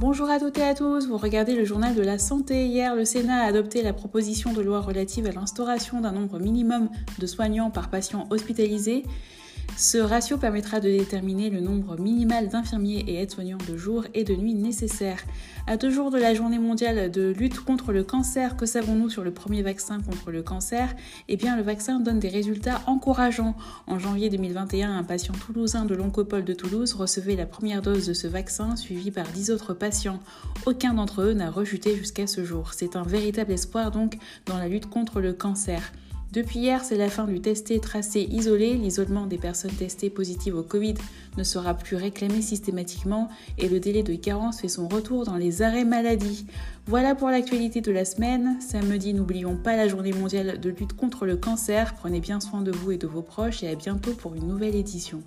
Bonjour à toutes et à tous, vous regardez le journal de la santé. Hier, le Sénat a adopté la proposition de loi relative à l'instauration d'un nombre minimum de soignants par patient hospitalisé. Ce ratio permettra de déterminer le nombre minimal d'infirmiers et aides-soignants de jour et de nuit nécessaires. À deux jours de la journée mondiale de lutte contre le cancer, que savons-nous sur le premier vaccin contre le cancer? Eh bien, le vaccin donne des résultats encourageants. En janvier 2021, un patient toulousain de l'Oncopole de Toulouse recevait la première dose de ce vaccin, suivi par dix autres patients. Aucun d'entre eux n'a rechuté jusqu'à ce jour. C'est un véritable espoir donc dans la lutte contre le cancer. Depuis hier, c'est la fin du testé, tracé, isolé. L'isolement des personnes testées positives au Covid ne sera plus réclamé systématiquement et le délai de carence fait son retour dans les arrêts maladie. Voilà pour l'actualité de la semaine. Samedi, n'oublions pas la journée mondiale de lutte contre le cancer. Prenez bien soin de vous et de vos proches et à bientôt pour une nouvelle édition.